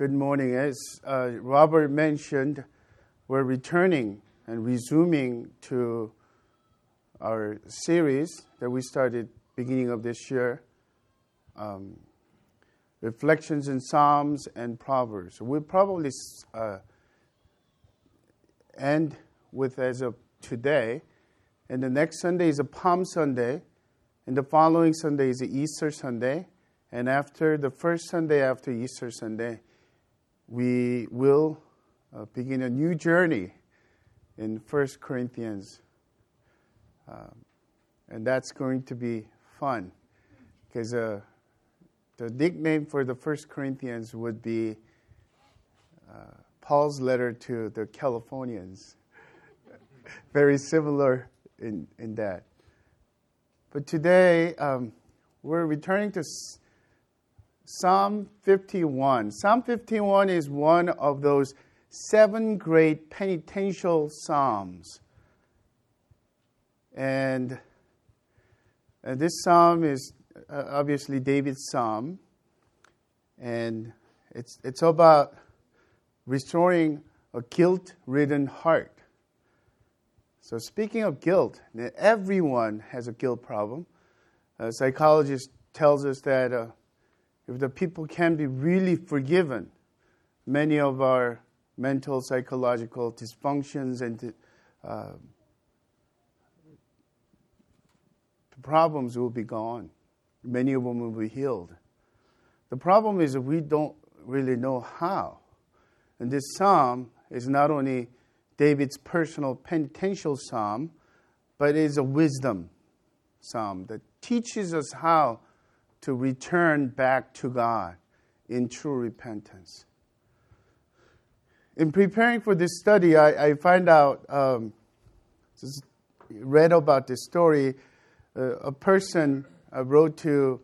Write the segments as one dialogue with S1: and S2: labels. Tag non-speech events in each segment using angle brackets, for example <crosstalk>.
S1: Good morning. As uh, Robert mentioned, we're returning and resuming to our series that we started beginning of this year, um, reflections in Psalms and Proverbs. We'll probably uh, end with as of today, and the next Sunday is a Palm Sunday, and the following Sunday is Easter Sunday, and after the first Sunday after Easter Sunday, we will uh, begin a new journey in 1 Corinthians. Um, and that's going to be fun because uh, the nickname for the 1 Corinthians would be uh, Paul's letter to the Californians. <laughs> Very similar in, in that. But today, um, we're returning to Psalm 51. Psalm 51 is one of those seven great penitential psalms. And, and this psalm is uh, obviously David's psalm. And it's, it's about restoring a guilt ridden heart. So, speaking of guilt, everyone has a guilt problem. A psychologist tells us that uh, if the people can be really forgiven, many of our mental, psychological dysfunctions and uh, problems will be gone. Many of them will be healed. The problem is that we don't really know how. And this psalm is not only David's personal penitential psalm, but it is a wisdom psalm that teaches us how to return back to God in true repentance. In preparing for this study, I, I find out, um, read about this story. Uh, a person uh, wrote to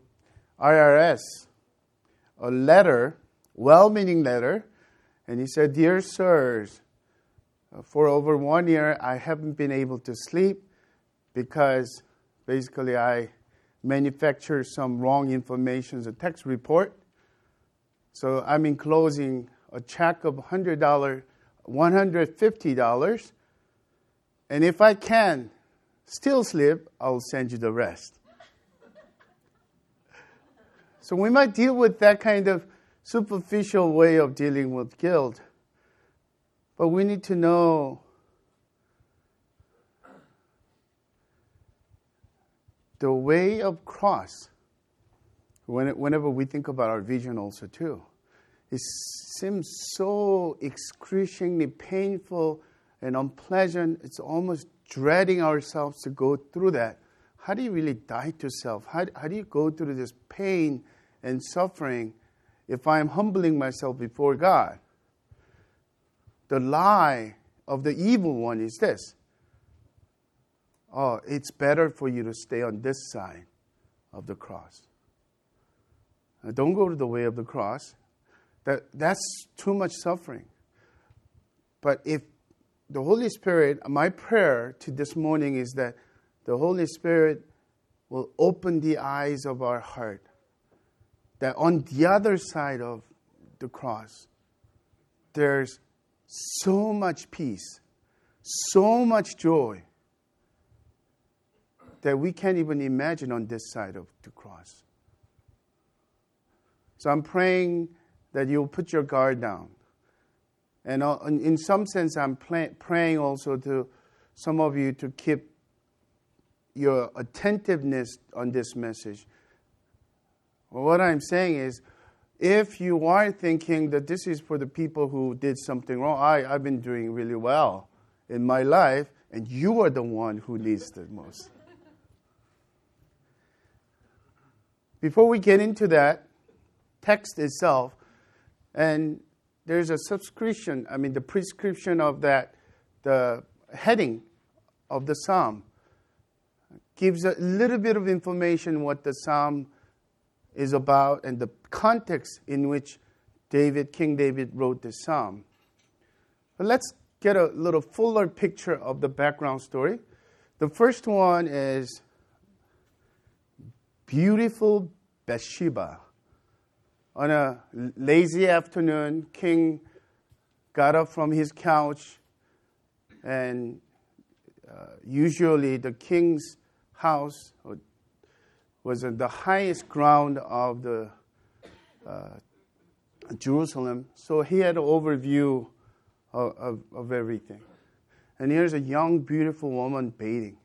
S1: IRS a letter, well meaning letter, and he said, Dear sirs, uh, for over one year I haven't been able to sleep because basically I manufacture some wrong information a tax report. So I'm enclosing a check of $100, $150. And if I can still sleep, I'll send you the rest. so we might deal with that kind of superficial way of dealing with guilt. But we need to know the way of cross, whenever we think about our vision also too, it seems so excruciatingly painful and unpleasant. It's almost dreading ourselves to go through that. How do you really die to self? How, how do you go through this pain and suffering if I'm humbling myself before God? The lie of the evil one is this oh, it's better for you to stay on this side of the cross. Now, don't go to the way of the cross. That, that's too much suffering. But if the Holy Spirit, my prayer to this morning is that the Holy Spirit will open the eyes of our heart. That on the other side of the cross, there's so much peace, so much joy, that we can't even imagine on this side of the cross. So I'm praying that you'll put your guard down. And in some sense, I'm praying also to some of you to keep your attentiveness on this message. What I'm saying is, if you are thinking that this is for the people who did something wrong, I, I've been doing really well in my life, and you are the one who needs the most. Before we get into that text itself, and there's a subscription, I mean, the prescription of that, the heading of the psalm gives a little bit of information what the psalm is about and the context in which David, King David, wrote this psalm. But let's get a little fuller picture of the background story. The first one is beautiful Bathsheba, on a lazy afternoon, King got up from his couch, and uh, usually the king's house was on the highest ground of the uh, Jerusalem. So he had an overview of, of, of everything. And here's a young, beautiful woman bathing.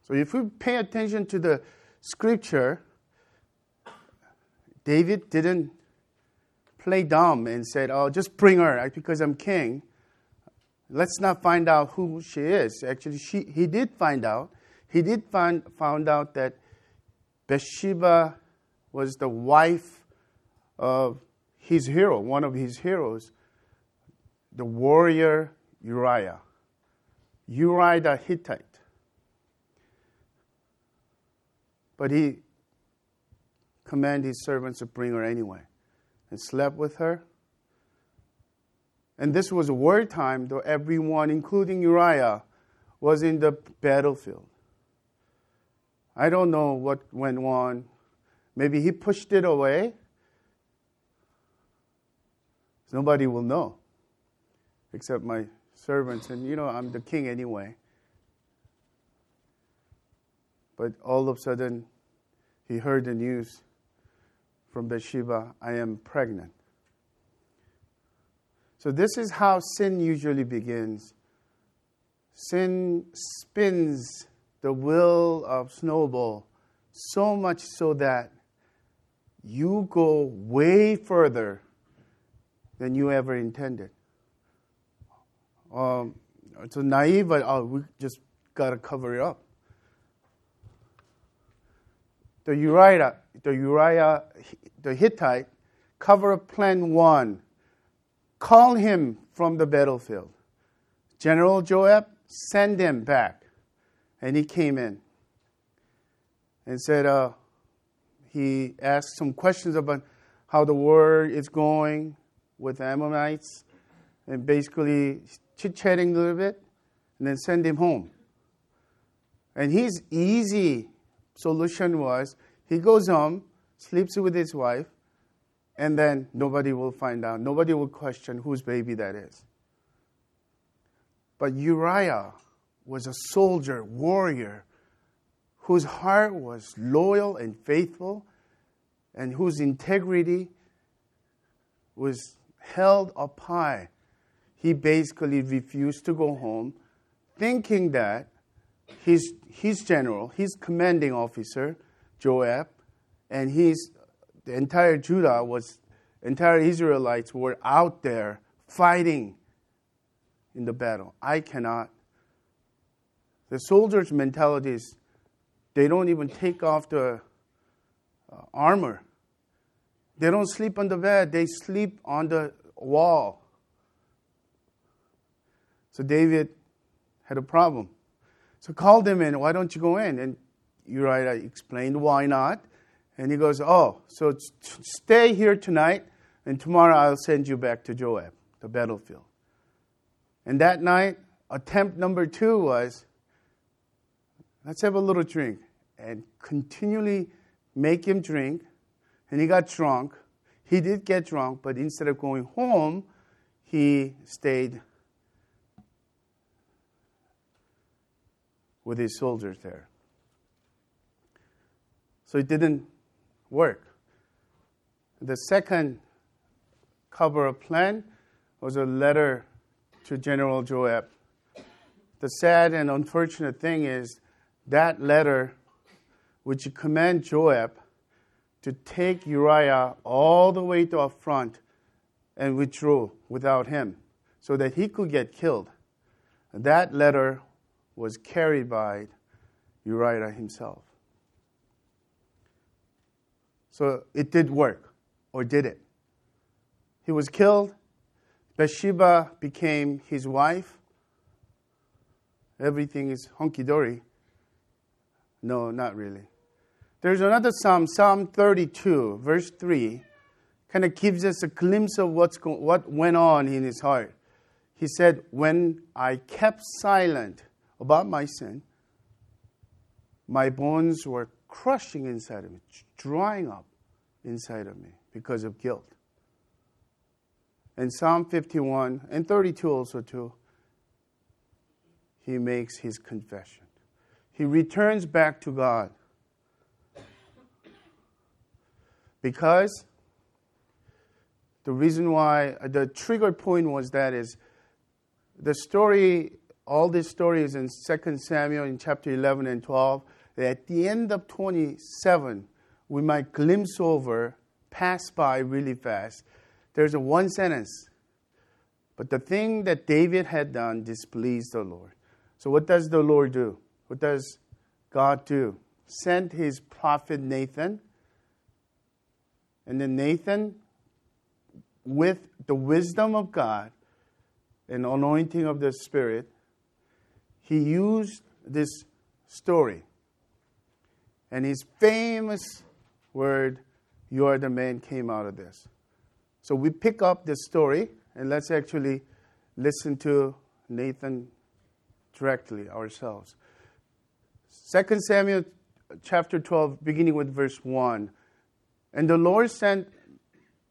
S1: So if we pay attention to the scripture, David didn't play dumb and said, "Oh, just bring her uh, because I'm king." Let's not find out who she is. Actually, she, he did find out. He did find found out that Bathsheba was the wife of his hero, one of his heroes, the warrior Uriah. Uriah the Hittite. But he commanded his servants to bring her anyway and slept with her. And this was wartime, though everyone, including Uriah, was in the battlefield. I don't know what went on. Maybe he pushed it away. Nobody will know except my servants. And you know, I'm the king anyway. But all of a sudden, he heard the news from Bathsheba I am pregnant. So, this is how sin usually begins. Sin spins the wheel of snowball so much so that you go way further than you ever intended. Um, it's a naive, but oh, we just got to cover it up the Uriah, the Uriah, the Hittite, cover plan one. Call him from the battlefield. General Joab, send him back. And he came in and said, uh, he asked some questions about how the war is going with the Ammonites and basically chit chatting a little bit and then send him home. And he's easy solution was he goes home, sleeps with his wife, and then nobody will find out. Nobody will question whose baby that is. But Uriah was a soldier, warrior, whose heart was loyal and faithful, and whose integrity was held up high. He basically refused to go home, thinking that his, his general, his commanding officer, Joab, and his the entire Judah was entire Israelites were out there fighting in the battle. I cannot. The soldiers' mentality is they don't even take off the uh, armor. They don't sleep on the bed, they sleep on the wall. So David had a problem. So called him in, why don't you go in? And Uriah explained why not. And he goes, Oh, so stay here tonight, and tomorrow I'll send you back to Joab, the battlefield. And that night, attempt number two was let's have a little drink. And continually make him drink. And he got drunk. He did get drunk, but instead of going home, he stayed with his soldiers there. So it didn't work. The second cover of plan was a letter to General Joab. The sad and unfortunate thing is that letter, which command Joab to take Uriah all the way to up front and withdrew without him so that he could get killed. That letter was carried by Uriah himself. So it did work, or did it? He was killed. Bathsheba became his wife. Everything is hunky dory. No, not really. There's another psalm, Psalm 32, verse 3, kind of gives us a glimpse of what's go- what went on in his heart. He said, When I kept silent about my sin, my bones were crushing inside of me, drying up. inside of me because of guilt. And Psalm 51 and 32 also too, he makes his confession. He returns back to God. Because the reason why the trigger point was that is the story all these stories in 2 Samuel in chapter 11 and 12 at the end of 27 we might glimpse over pass by really fast. There's a one sentence. But the thing that David had done displeased the Lord. So what does the Lord do? What does God do? Sent his prophet Nathan. And then Nathan with the wisdom of God and anointing of the Spirit, he used this story. And his famous word, You are the man, came out of this. So we pick up the story and let's actually listen to Nathan directly ourselves. 2 Samuel chapter 12, beginning with verse 1. And the Lord sent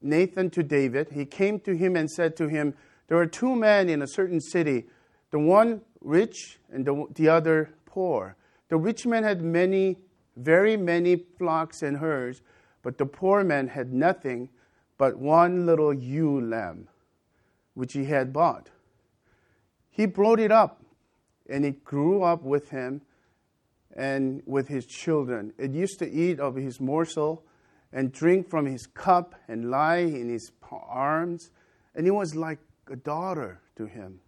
S1: Nathan to David. He came to him and said to him, There are two men in a certain city, the one rich and the, the other poor. The rich man had many, very many flocks and herds, but the poor man had nothing but one little ewe lamb, which he had bought. He brought it up, and it grew up with him and with his children. It used to eat of his morsel and drink from his cup and lie in his arms, and it was like a daughter to him.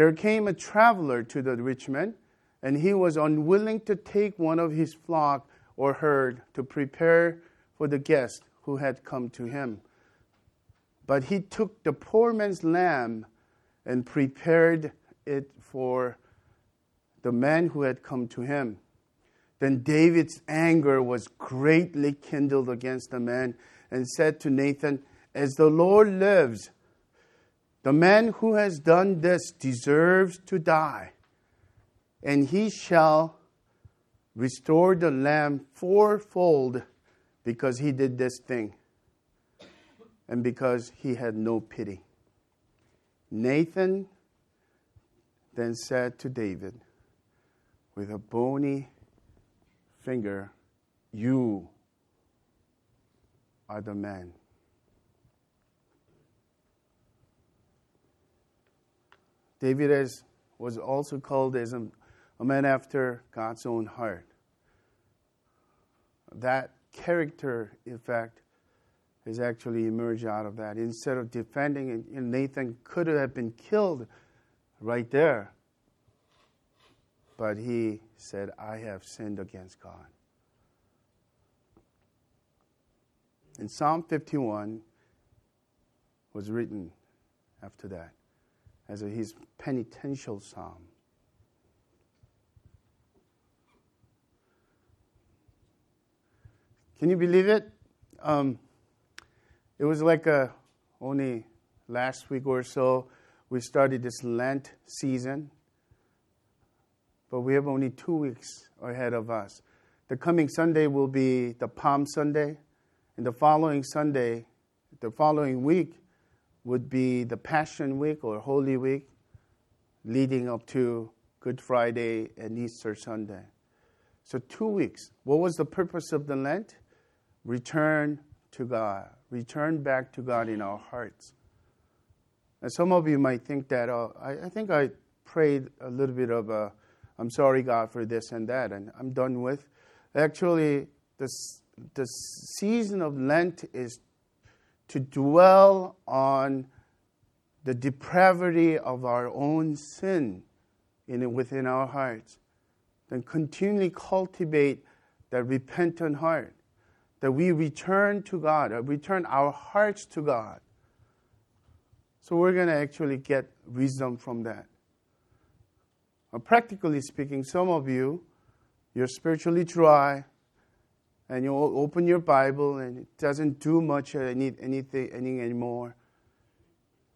S1: There came a traveler to the rich man, and he was unwilling to take one of his flock or herd to prepare for the guest who had come to him. But he took the poor man's lamb and prepared it for the man who had come to him. Then David's anger was greatly kindled against the man and said to Nathan, As the Lord lives, the man who has done this deserves to die, and he shall restore the lamb fourfold because he did this thing and because he had no pity. Nathan then said to David, with a bony finger, You are the man. David is, was also called as a, a man after God's own heart. That character, fact, has actually emerged out of that. Instead of defending, Nathan could have been killed right there. But he said, I have sinned against God. And Psalm 51 was written after that as his penitential psalm. Can you believe it? Um, it was like a, only last week or so we started this Lent season but we have only two weeks ahead of us. The coming Sunday will be the Palm Sunday, and the following Sunday, the following week, would be the Passion Week or Holy Week, leading up to Good Friday and Easter Sunday. So, two weeks. What was the purpose of the Lent? Return to God, return back to God in our hearts. And some of you might think that, oh, I, I think I prayed a little bit of a I'm sorry, God, for this and that, and I'm done with. Actually, the, the season of Lent is to dwell on the depravity of our own sin in, within our hearts. Then continually cultivate that repentant heart, that we return to God, return our hearts to God. So we're going to actually get wisdom from that. Practically speaking, some of you, you're spiritually dry, and you open your Bible and it doesn't do much any, anything, anything anymore.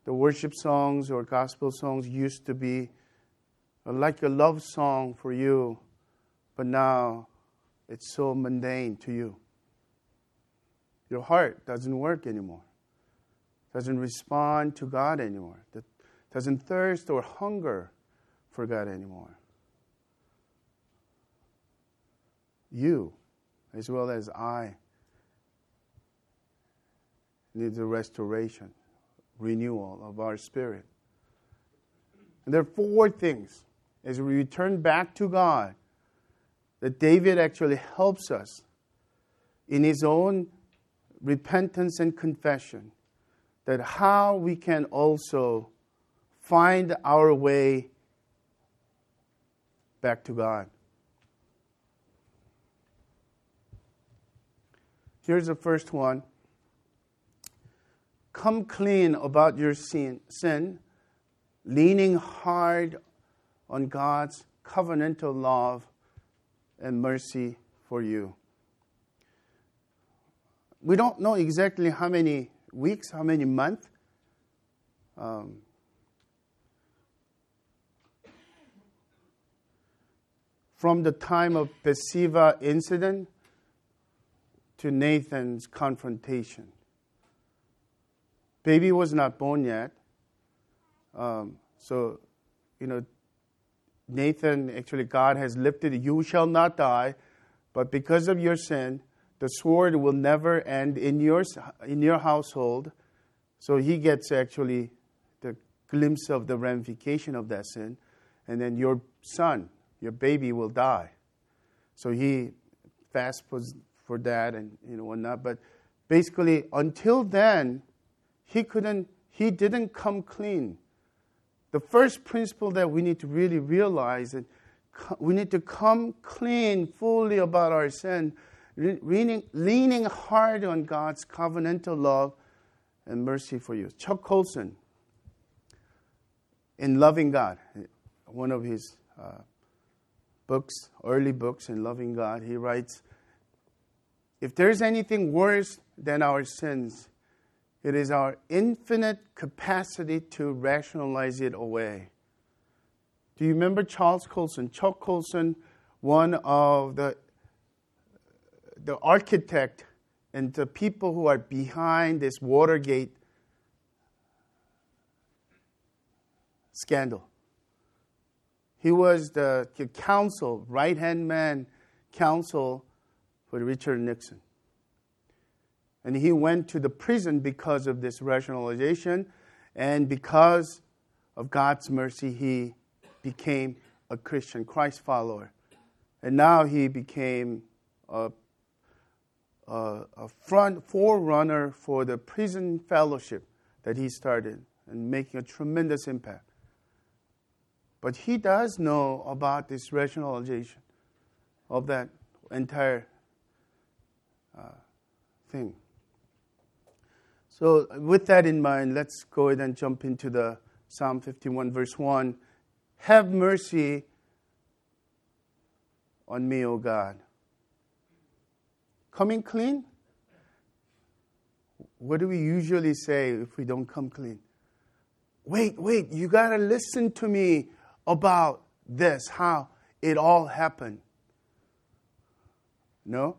S1: The worship songs or gospel songs used to be uh, like a love song for you, but now it's so mundane to you. Your heart doesn't work anymore, doesn't respond to God anymore, doesn't thirst or hunger for God anymore. You, as well as I, need the restoration, renewal of our spirit. And there are four things as we return back to God that David actually helps us in his own repentance and confession that how we can also find our way back to God. Here's the first one Come clean about your sin, sin leaning hard on God's covenantal love and mercy for you. We don't know exactly how many weeks, how many months. Um, from the time of Bathsheba incident to Nathan's confrontation. Baby was not born yet. Um, so, you know, Nathan, actually, God has lifted, you shall not die, but because of your sin, the sword will never end in your, in your household. So he gets actually the glimpse of the ramification of that sin. And then your son, your baby will die. So he fasts for, that and you know whatnot. But basically, until then, he couldn't, he didn't come clean the first principle that we need to really realize that we need to come clean fully about our sin, leaning, leaning hard on God's covenantal love and mercy for you. Chuck Colson, in Loving God, one of his uh, books, early books in Loving God, he writes If there's anything worse than our sins, it is our infinite capacity to rationalize it away. Do you remember Charles Colson? Chuck Colson, one of the, the architect and the people who are behind this Watergate scandal. He was the counsel, right hand man counsel for Richard Nixon. And he went to the prison because of this rationalization. And because of God's mercy, he became a Christian Christ follower. And now he became a, a, a front forerunner for the prison fellowship that he started and making a tremendous impact. But he does know about this rationalization of that entire thing. So, with that in mind, let's go ahead and jump into the Psalm 51, verse 1. Have mercy on me, O God. Coming clean? What do we usually say if we don't come clean? Wait, wait, you got to listen to me about this, how it all happened. No?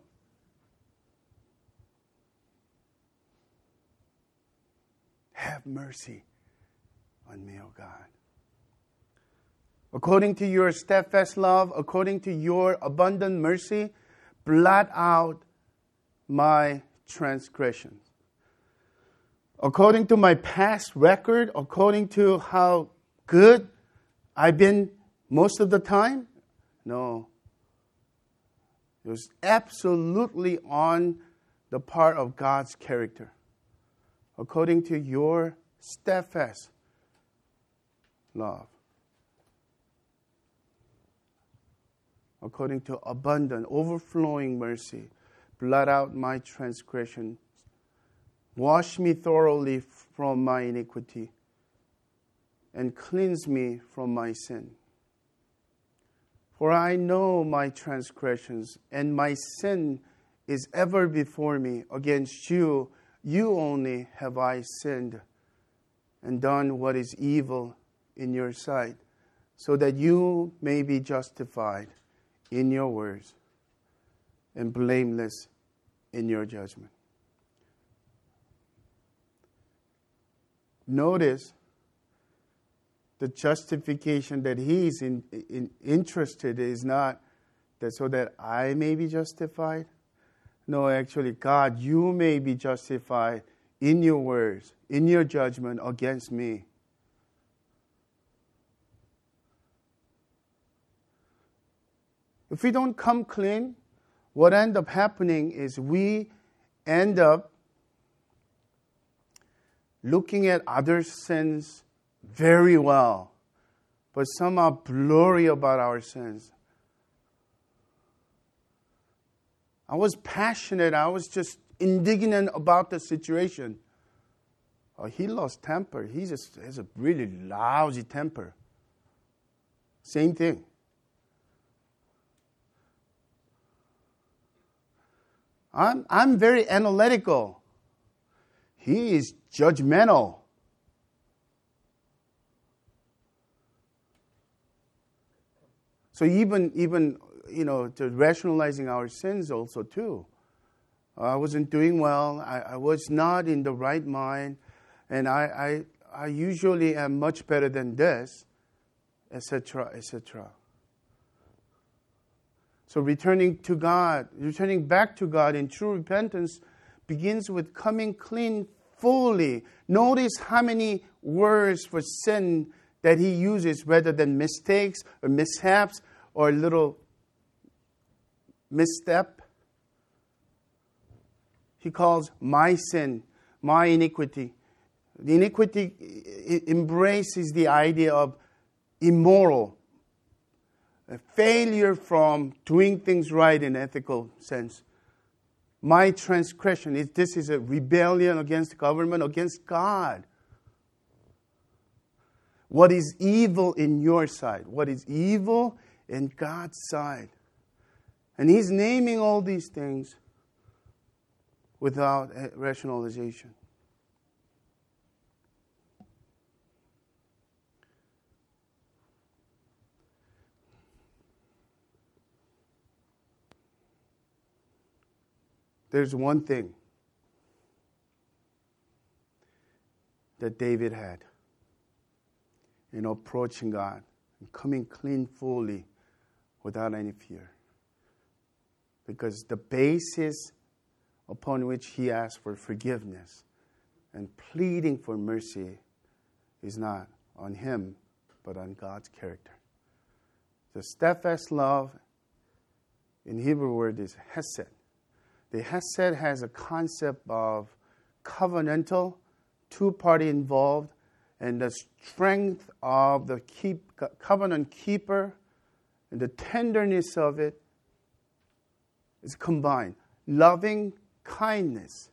S1: Have mercy on me, O God. According to your steadfast love, according to your abundant mercy, blot out my transgressions. According to my past record, according to how good I've been most of the time? No. It was absolutely on the part of God's character according to your steadfast love, according to abundant, overflowing mercy, blot out my transgression, wash me thoroughly from my iniquity, and cleanse me from my sin. For I know my transgressions, and my sin is ever before me. Against you, you only have I sinned and done what is evil in your sight, so that you may be justified in your words and blameless in your judgment. Notice the justification that he's in, in, interested in is not that so that I may be justified, no, actually, God, you may be justified in your words, in your judgment against me. If we don't come clean, what end up happening is we end up looking at other sins very well, but somehow blurry about our sins. I was passionate. I was just indignant about the situation. Oh, he lost temper. He just has a really lousy temper. Same thing. I'm, I'm very analytical. He is judgmental. So even even you know to rationalizing our sins also too. I wasn't doing well. I, I was not in the right mind, and I, I I usually am much better than this, etc. etc. So returning to God, returning back to God in true repentance begins with coming clean fully. Notice how many words for sin that he uses rather than mistakes or mishaps or little misstep. He calls my sin, my iniquity. The iniquity embraces the idea of immoral, a failure from doing things right in ethical sense. My transgression is this is a rebellion against government, against God. What is evil in your sight? What is evil in God's sight? And He's naming all these things without rationalization. There's one thing that David had in approaching God and coming clean fully without any fear. Because the basis upon which he asks for forgiveness and pleading for mercy is not on him, but on God's character. The steadfast love in Hebrew word is hesed. The Hesed has a concept of covenantal, two party involved, and the strength of the keep, covenant keeper and the tenderness of it is combined. Loving kindness,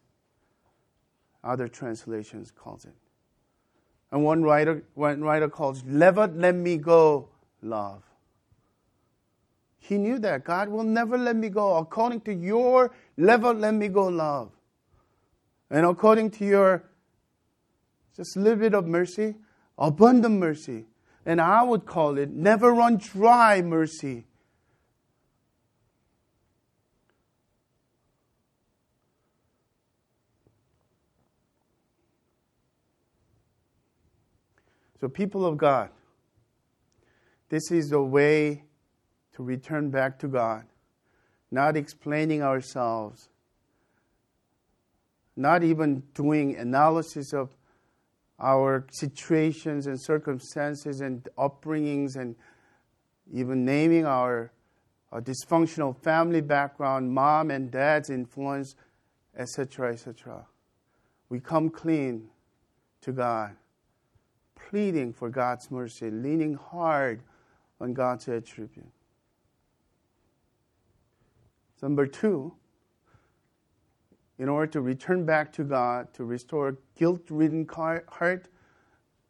S1: other translations calls it. And one writer, one writer calls, never let me go love. He knew that God will never let me go. According to your level, let me go love. And according to your just a little bit of mercy, abundant mercy. And I would call it never run dry mercy. So, people of God, this is the way to return back to God, not explaining ourselves, not even doing analysis of our situations and circumstances and upbringings and even naming our, dysfunctional family background, mom and dad's influence, etc., etc. We come clean to God, pleading for God's mercy, leaning hard on God's attribute. Number two, in order to return back to God, to restore guilt ridden heart,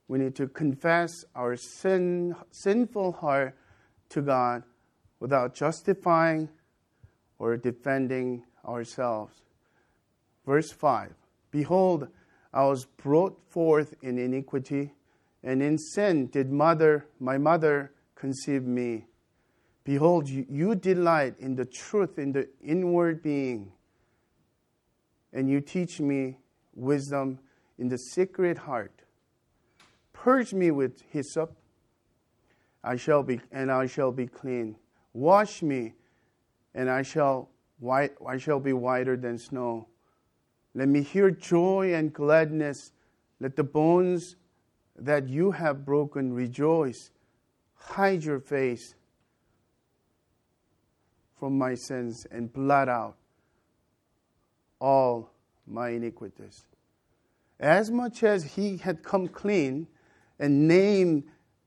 S1: we need to confess our sin, sinful heart to God without justifying or defending ourselves. Verse 5 Behold, I was brought forth in iniquity, and in sin did mother, my mother conceive me. Behold, you, you delight in the truth in the inward being, and you teach me wisdom in the secret heart. Purge me with hyssop, I shall be, and I shall be clean. Wash me, and I shall white, I shall be whiter than snow. Let me hear joy and gladness. Let the bones that you have broken rejoice. Hide your face from my sins and blot out all my iniquities. As much as he had come clean and named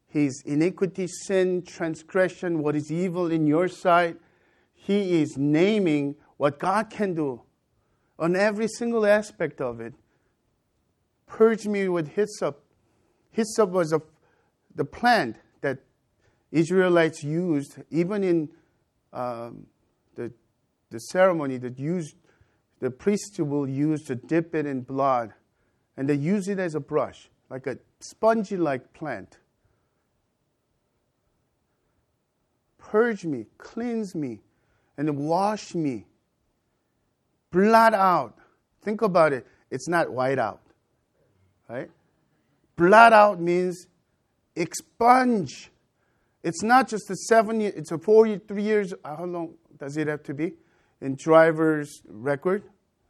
S1: his iniquity, sin, transgression, what is evil in your sight, he is naming what God can do on every single aspect of it. Purge me with hyssop. Hyssop was a, the plant that Israelites used, even in um, the, the ceremony that used, the priest will use to dip it in blood. And they use it as a brush, like a spongy like plant. Purge me, cleanse me, and wash me blot out. Think about it. It's not white out, right? Blot out means expunge. It's not just a seven year, it's a four, three years. Uh, how long does it have to be? In driver's record,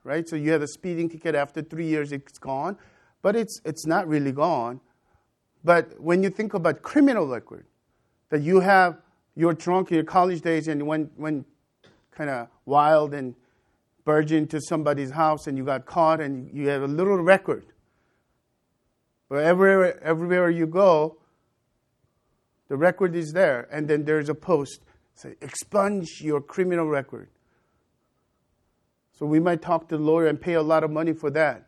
S1: right? So you have a speeding ticket after three years, it's gone. But it's, it's not really gone. But when you think about criminal record, that you have, you're drunk in your college days and went, went kind of wild and barge into somebody's house and you got caught and you have a little record. But everywhere, everywhere you go, the record is there. And then there's a post say, expunge your criminal record. So we might talk to the lawyer and pay a lot of money for that.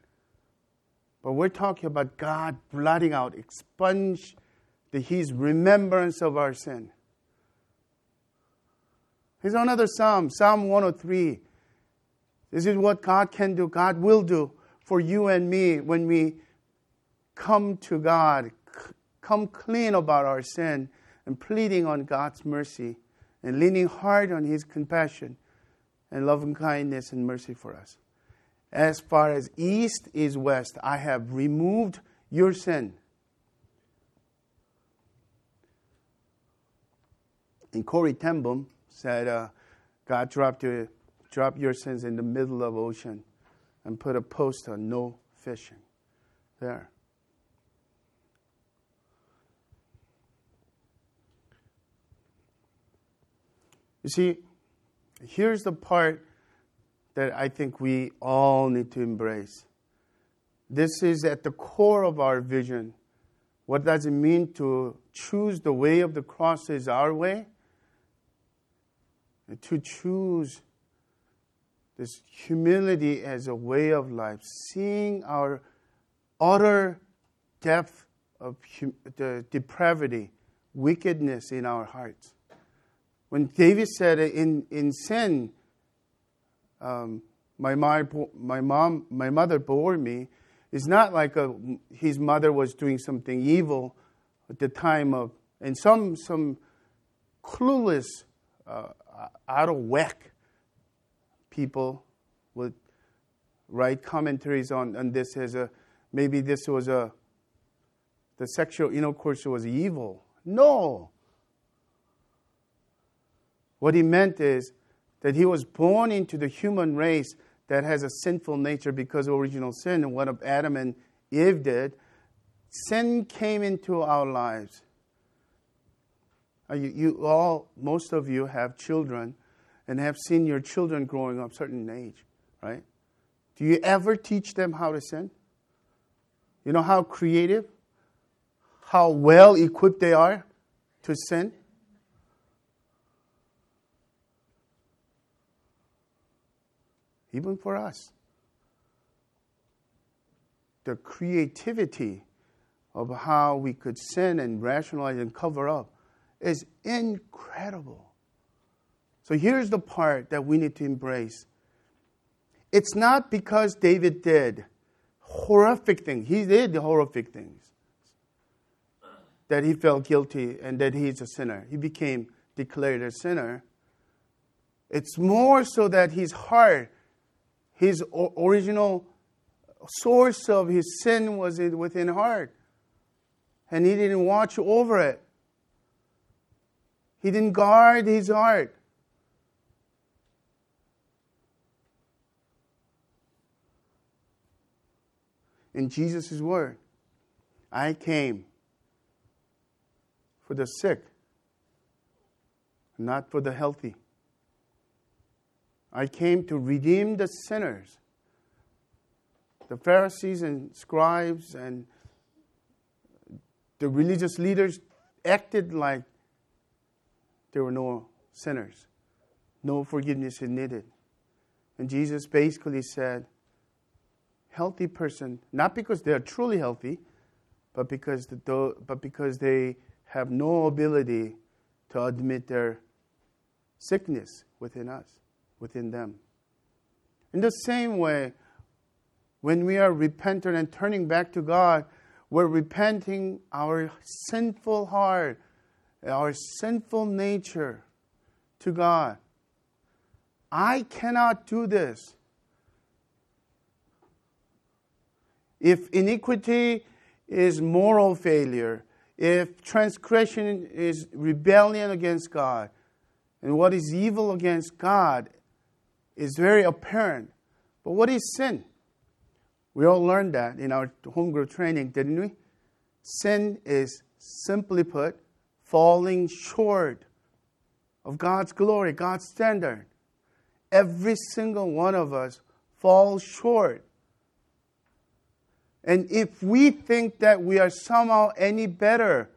S1: But we're talking about God blotting out, expunge the, His remembrance of our sin. Here's another Psalm, Psalm 103. This is what God can do, God will do for you and me when we come to God, come clean about our sin, and pleading on God's mercy, and leaning hard on His compassion and loving kindness and mercy for us. As far as east is west, I have removed your sin. And Corrie ten Boom said, uh, God dropped you drop your sins in the middle of ocean and put a post on no fishing there. You see, here's the part that I think we all need to embrace. This is at the core of our vision. What does it mean to choose the way of the cross is our way? To choose this humility as a way of life, seeing our utter depth of hum- the depravity, wickedness in our hearts. When David said in, in sin, um, my, my mom, my mother bore me, it's not like a, his mother was doing something evil at the time of, and some, some clueless, uh, out of whack people would write commentaries on, on this as a maybe this was a the sexual intercourse was evil. No. What he meant is that he was born into the human race that has a sinful nature because of original sin and what Adam and Eve did. Sin came into our lives. Uh, you, you all, most of you have children and have seen your children growing up certain age, right? Do you ever teach them how to sin? You know how creative, how well equipped they are to sin? Even for us. The creativity of how we could sin and rationalize and cover up is incredible. So here's the part that we need to embrace. It's not because David did horrific things. He did horrific things. That he felt guilty and that he's a sinner. He became declared a sinner. It's more so that his heart, his original source of his sin was within heart. and he didn't watch over it. He didn't guard his heart. In Jesus' word, I came for the sick, not for the healthy. I came to redeem the sinners. The Pharisees and scribes and the religious leaders acted like there were no sinners, no forgiveness is needed. And Jesus basically said, healthy person, not because they are truly healthy, but because, the, but because they have no ability to admit their sickness within us, within them. In the same way, when we are repentant and turning back to God, we're repenting our sinful heart, our sinful nature to God. I cannot do this. If iniquity is moral failure, if transgression is rebellion against God, and what is evil against God is very apparent. But what is sin? We all learned that in our home group training, didn't we? Sin is simply put, falling short of God's glory, God's standard. Every single one of us falls short. And if we think that we are somehow any better,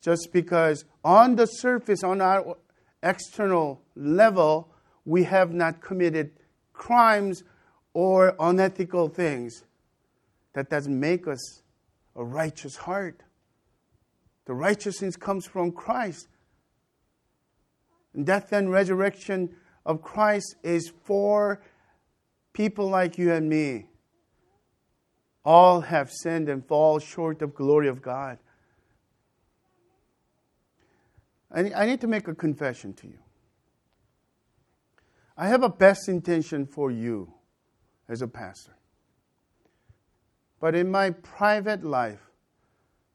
S1: just because on the surface, on our external level, we have not committed crimes or unethical things, that doesn't make us a righteous heart. The righteousness comes from Christ. Death and resurrection of Christ is for people like you and me. All have sinned and fall short of glory of God. I need to make a confession to you. I have a best intention for you as a pastor. But in my private life,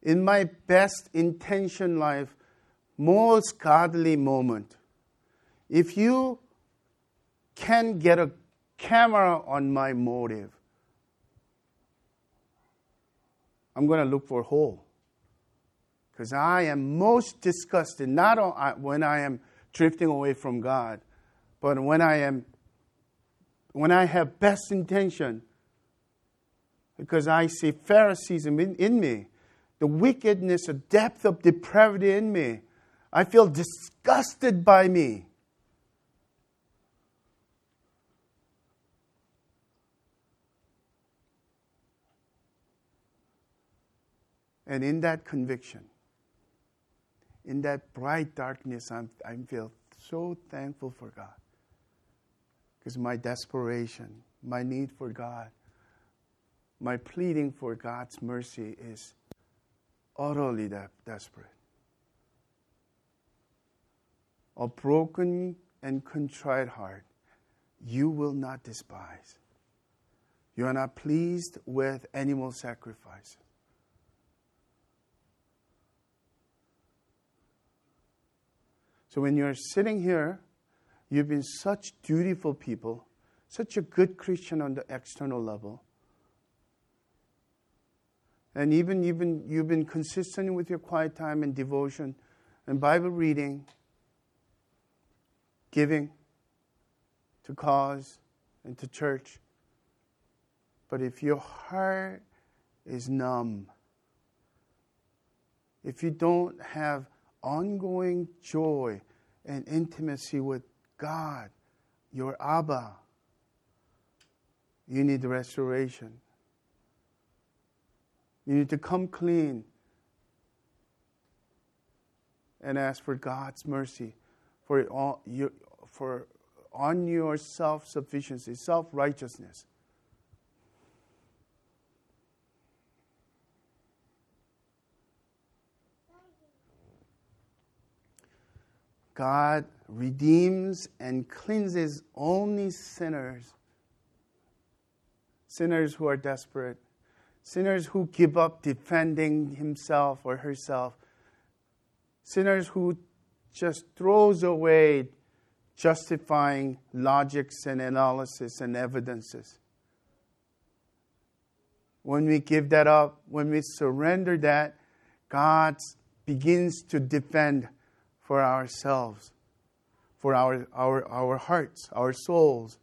S1: in my best intention life, most godly moment, if you can get a camera on my motive, I'm going to look for a hole. Because I am most disgusted not when I am drifting away from God, but when I am when I have best intention, because I see Phariseeism in, in me, the wickedness, the depth of depravity in me. I feel disgusted by me. And in that conviction, in that bright darkness, I'm, I feel so thankful for God. Because my desperation, my need for God, my pleading for God's mercy is utterly de- desperate. A broken and contrite heart, you will not despise. You are not pleased with animal sacrifices. So when you're sitting here, you've been such dutiful people, such a good Christian on the external level. And even you've been, you've been consistent with your quiet time and devotion and Bible reading, giving to cause and to church. But if your heart is numb, if you don't have ongoing joy and intimacy with God, your Abba, you need restoration. You need to come clean and ask for God's mercy for, all, your, for on your self sufficiency, self righteousness. God redeems and cleanses only sinners, sinners who are desperate, sinners who give up defending himself or herself, sinners who just throws away justifying logics and analysis and evidences. When we give that up, when we surrender that, God begins to defend for ourselves, for our, our, our hearts, our souls.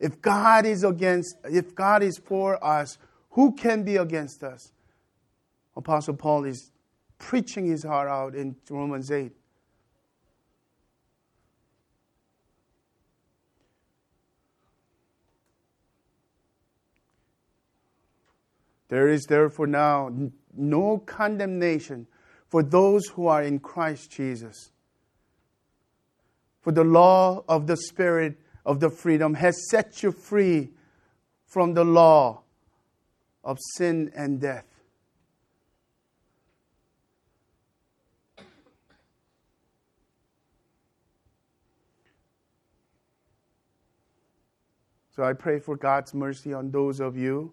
S1: If God is against, if God is for us, who can be against us? Apostle Paul is preaching his heart out in Romans 8. There is therefore now no condemnation for those who are in Christ Jesus. For the law of the Spirit of the freedom has set you free from the law of sin and death. So I pray for God's mercy on those of you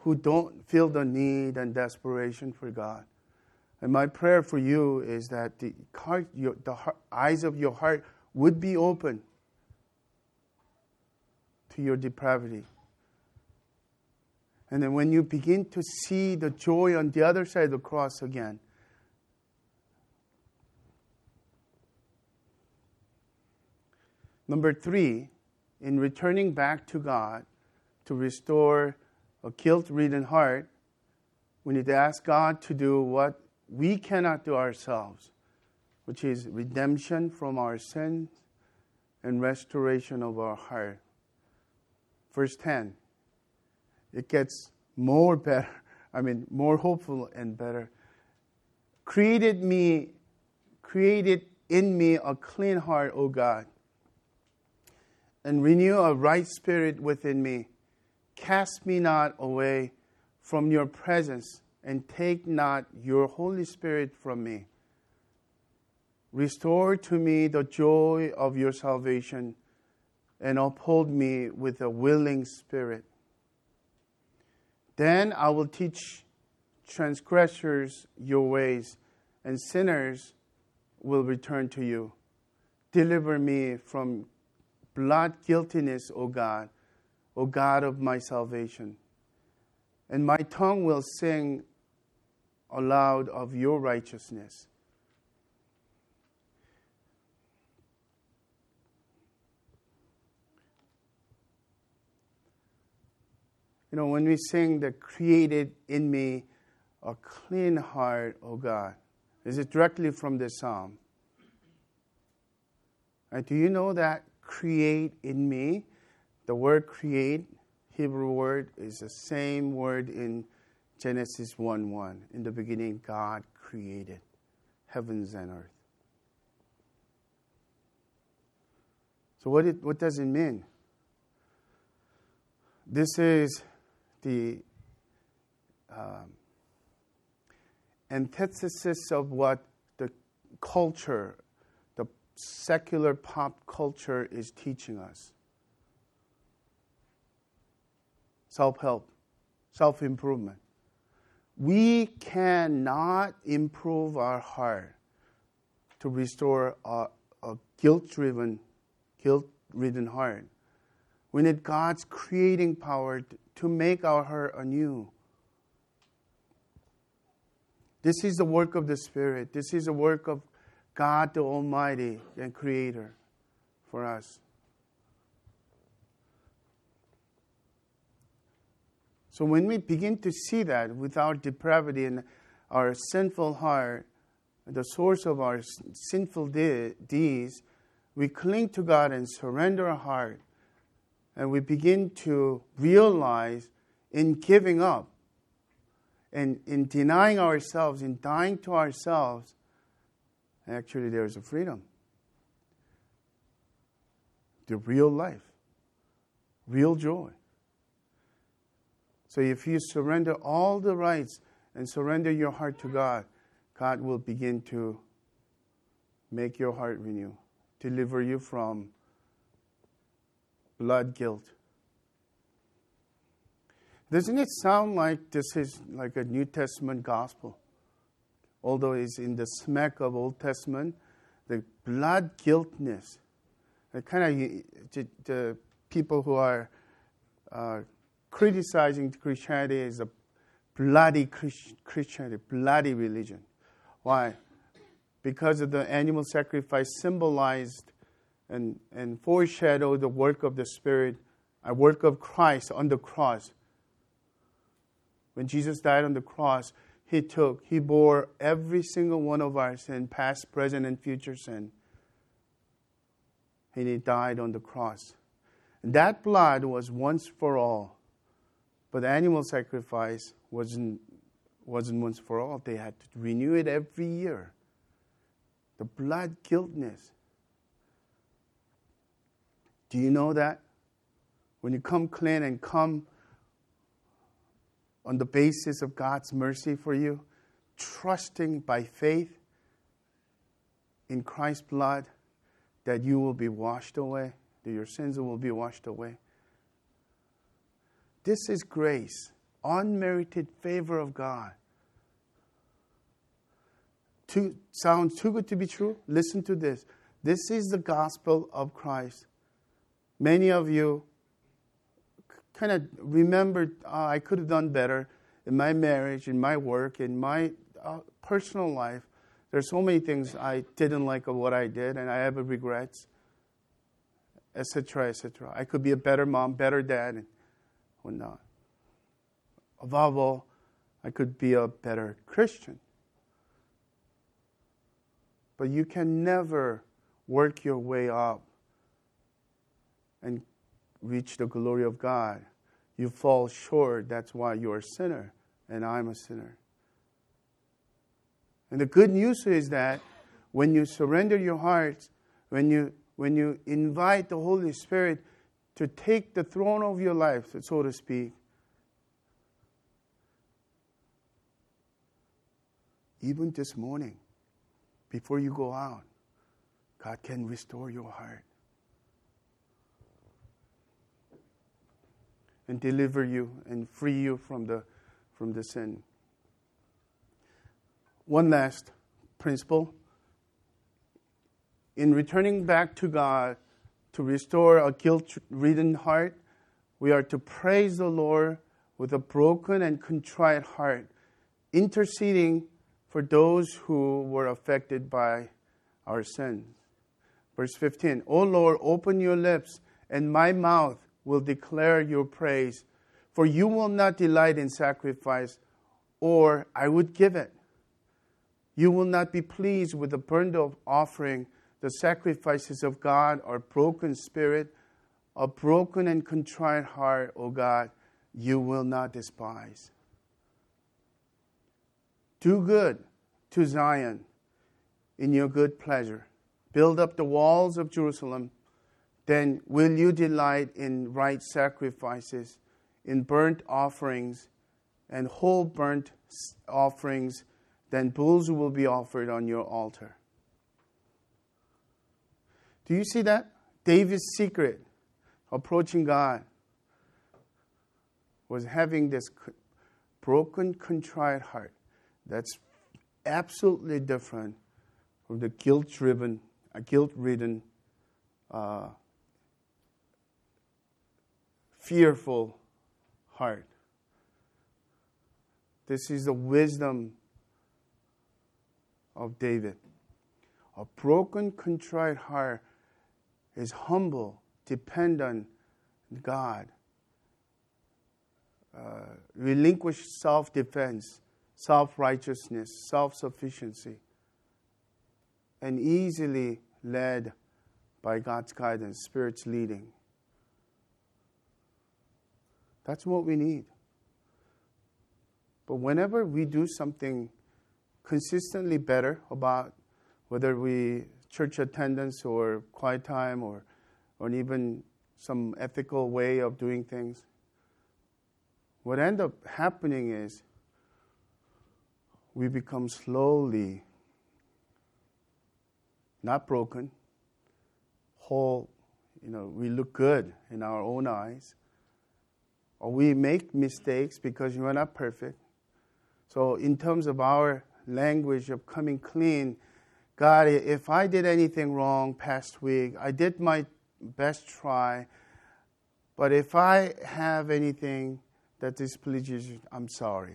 S1: who don't feel the need and desperation for God. And my prayer for you is that the, heart, your, the heart, eyes of your heart would be open to your depravity. And then when you begin to see the joy on the other side of the cross again, Number three, in returning back to God to restore a guilt ridden heart, we need to ask God to do what we cannot do ourselves, which is redemption from our sins and restoration of our heart. Verse 10, it gets more <laughs> better, I mean, more hopeful and better. Created me, created in me a clean heart, O God, and renew a right spirit within me. Cast me not away from your presence, and take not your Holy Spirit from me. Restore to me the joy of your salvation, and uphold me with a willing spirit. Then I will teach transgressors your ways, and sinners will return to you. Deliver me from blood guiltiness, O God O God of my salvation. And my tongue will sing aloud of your righteousness. You know, when we sing the created in me a clean heart, O God, is it directly from this psalm? And do you know that create in me the word create, Hebrew word, is the same word in Genesis 1 1. In the beginning, God created heavens and earth. So, what, it, what does it mean? This is the um, antithesis of what the culture, the secular pop culture, is teaching us. self help, self improvement. We cannot improve our heart to restore a, a guilt driven, guilt ridden heart. We need God's creating power to make our heart anew. This is the work of the Spirit. This is the work of God the Almighty and Creator for us. So when we begin to see that with our depravity and our sinful heart, the source of our sinful de- deeds, we cling to God and surrender our heart. And we begin to realize in giving up and in denying ourselves, in dying to ourselves, actually there's a freedom. The real life, real joy. So if you surrender all the rights and surrender your heart to God, God will begin to make your heart renew, deliver you from blood guilt. Doesn't it sound like this is like a New Testament gospel? Although it's in the smack of Old Testament, the blood guiltness, the kind of the, people who are uh, criticizing Christianity as a bloody Christianity, bloody religion. Why? Because of the animal sacrifice symbolized and, and foreshadowed the work of the Spirit, a work of Christ on the cross. When Jesus died on the cross, he took, he bore every single one of our sin, past, present, and future sin. And he died on the cross. And that blood was once for all. But the animal sacrifice wasn't, wasn't once for all. They had to renew it every year. The blood guiltness. Do you know that? When you come clean and come on the basis of God's mercy for you, trusting by faith in Christ's blood that you will be washed away, that your sins will be washed away. This is grace, unmerited favor of God. Too, sounds too good to be true? Listen to this. This is the gospel of Christ. Many of you kind of remembered uh, I could have done better in my marriage, in my work, in my uh, personal life. There's so many things I didn't like of what I did, and I have regrets, etc., etc. I could be a better mom, better dad, and not. Above all, I could be a better Christian. But you can never work your way up and reach the glory of God. You fall short. That's why you're a sinner, and I'm a sinner. And the good news is that when you surrender your hearts, when you, when you invite the Holy Spirit to take the throne of your life, so to speak, even this morning, before you go out, God can restore your heart. and deliver you and free you from the, from the sin. One last principle. In returning back to God to restore a guilt ridden heart, we are to praise the Lord with a broken and contrite heart, interceding for those who were affected by our sins. Verse 15 O Lord, open your lips, and my mouth will declare your praise. For you will not delight in sacrifice, or I would give it. You will not be pleased with the burnt offering. The sacrifices of God are broken spirit, a broken and contrite heart, O God, you will not despise. Do good to Zion in your good pleasure. Build up the walls of Jerusalem then will you delight in right sacrifices, in burnt offerings, and whole burnt offerings? Then bulls will be offered on your altar. Do you see that? David's secret approaching God was having this broken, contrite heart that's absolutely different from the guilt-driven, a guilt-ridden uh, fearful heart. This is the wisdom of David. A broken, contrite heart is humble, dependent on God. Uh, relinquish self defense, self righteousness, self sufficiency, and easily led by God's guidance, Spirit's leading. That's what we need. But whenever we do something consistently better about whether we church attendance or quiet time or, or even some ethical way of doing things, what end up happening is we become slowly not broken, whole, you know, we look good in our own eyes, or we make mistakes because we are not perfect. So, in terms of our language of coming clean, God, if I did anything wrong past week, I did my best try. But if I have anything that displeases you, I'm sorry.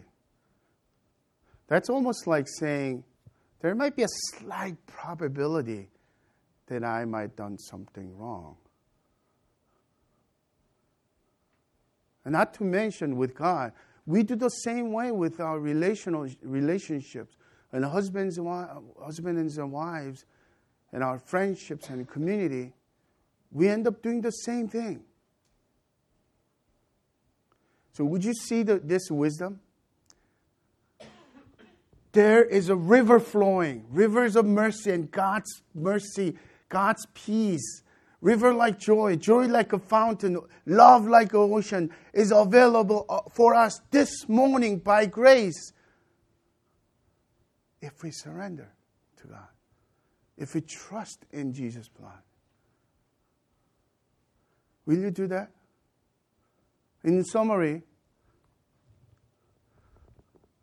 S1: That's almost like saying there might be a slight probability that I might have done something wrong. And not to mention with God, we do the same way with our relational relationships and husbands and husbands and wives and our friendships and community. We end up doing the same thing. So, would you see the, this wisdom? There is a river flowing, rivers of mercy and God's mercy, God's peace river like joy, joy like a fountain, love like an ocean is available uh, for us this morning by grace if we surrender to God, if we trust in Jesus' blood. Will you do that? In summary,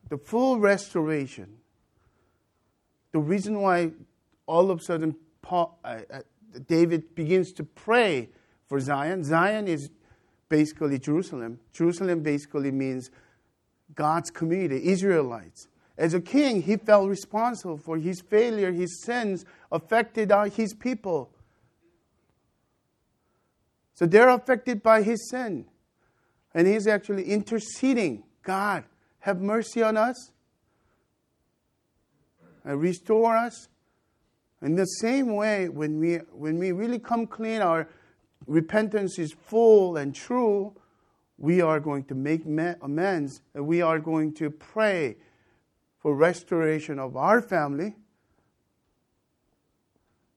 S1: the full restoration, the reason why all of a sudden Paul, uh, uh David begins to pray for Zion. Zion is basically Jerusalem. Jerusalem basically means God's community, Israelites. As a king, he felt responsible for his failure, his sins affected uh, his people. So they're affected by his sin. And he's actually interceding God, have mercy on us and restore us in the same way, when we, when we really come clean, our repentance is full and true, we are going to make amends and we are going to pray for restoration of our family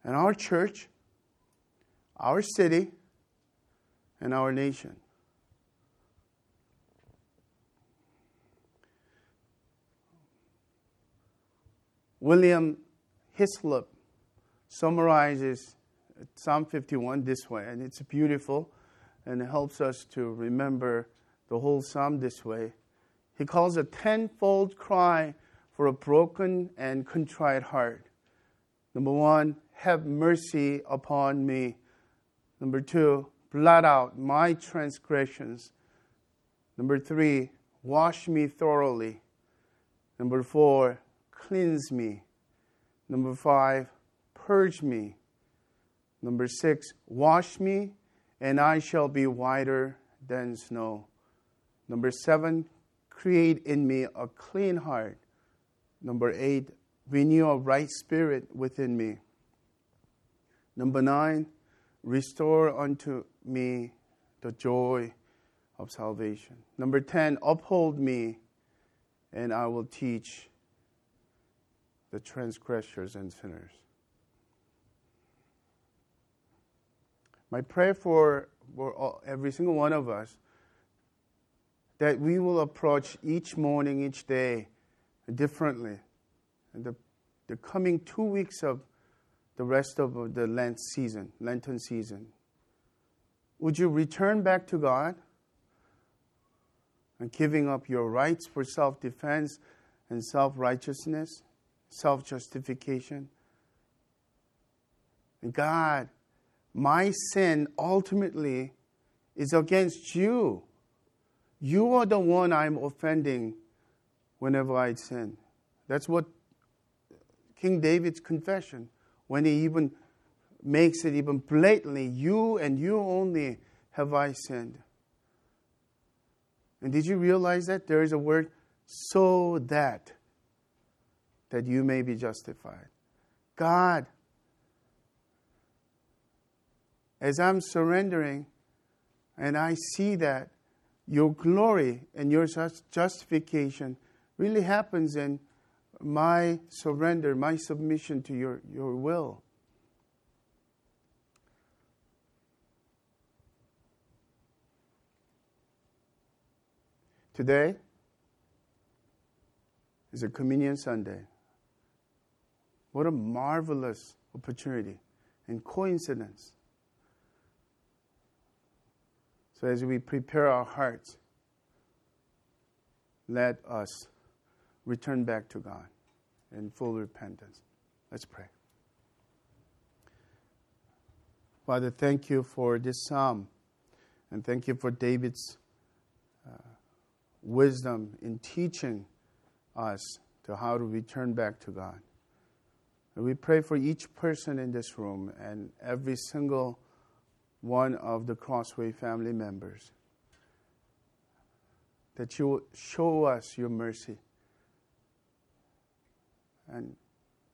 S1: and our church, our city, and our nation. William Hislop summarizes Psalm 51 this way, and it's beautiful and it helps us to remember the whole psalm this way. He calls a tenfold cry for a broken and contrite heart. Number one, have mercy upon me. Number two, blot out my transgressions. Number three, wash me thoroughly. Number four, cleanse me. Number five, purge me. Number six, wash me, and I shall be whiter than snow. Number seven, create in me a clean heart. Number eight, renew a right spirit within me. Number nine, restore unto me the joy of salvation. Number 10, uphold me, and I will teach the transgressors and sinners. My prayer for, for all, every single one of us that we will approach each morning, each day differently. And the, the coming two weeks of the rest of the Lent season, Lenten season, would you return back to God and giving up your rights for self defense and self righteousness, self justification? God my sin ultimately is against you. You are the one I'm offending whenever I sin. That's what King David's confession, when he even makes it even blatantly, you and you only have I sinned. And did you realize that there is a word so that that you may be justified? God as I'm surrendering and I see that your glory and your justification really happens in my surrender, my submission to your, your will. Today is a Communion Sunday. What a marvelous opportunity and coincidence so as we prepare our hearts let us return back to God in full repentance. Let's pray. Father, thank you for this psalm, and thank you for David's uh, wisdom in teaching us to how to return back to God. And we pray for each person in this room and every single one of the Crossway family members that you will show us your mercy and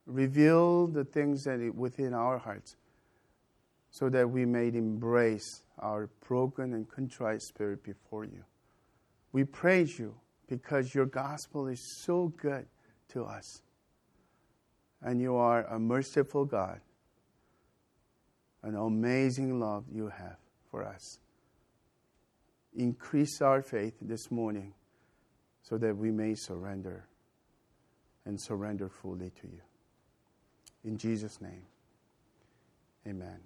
S1: reveal the things that within our hearts so that we may embrace our broken and contrite spirit before you. We praise you because your gospel is so good to us. And you are a merciful God, an amazing love you have for us. Increase our faith this morning so that we may surrender and surrender fully to you. In Jesus' name, amen.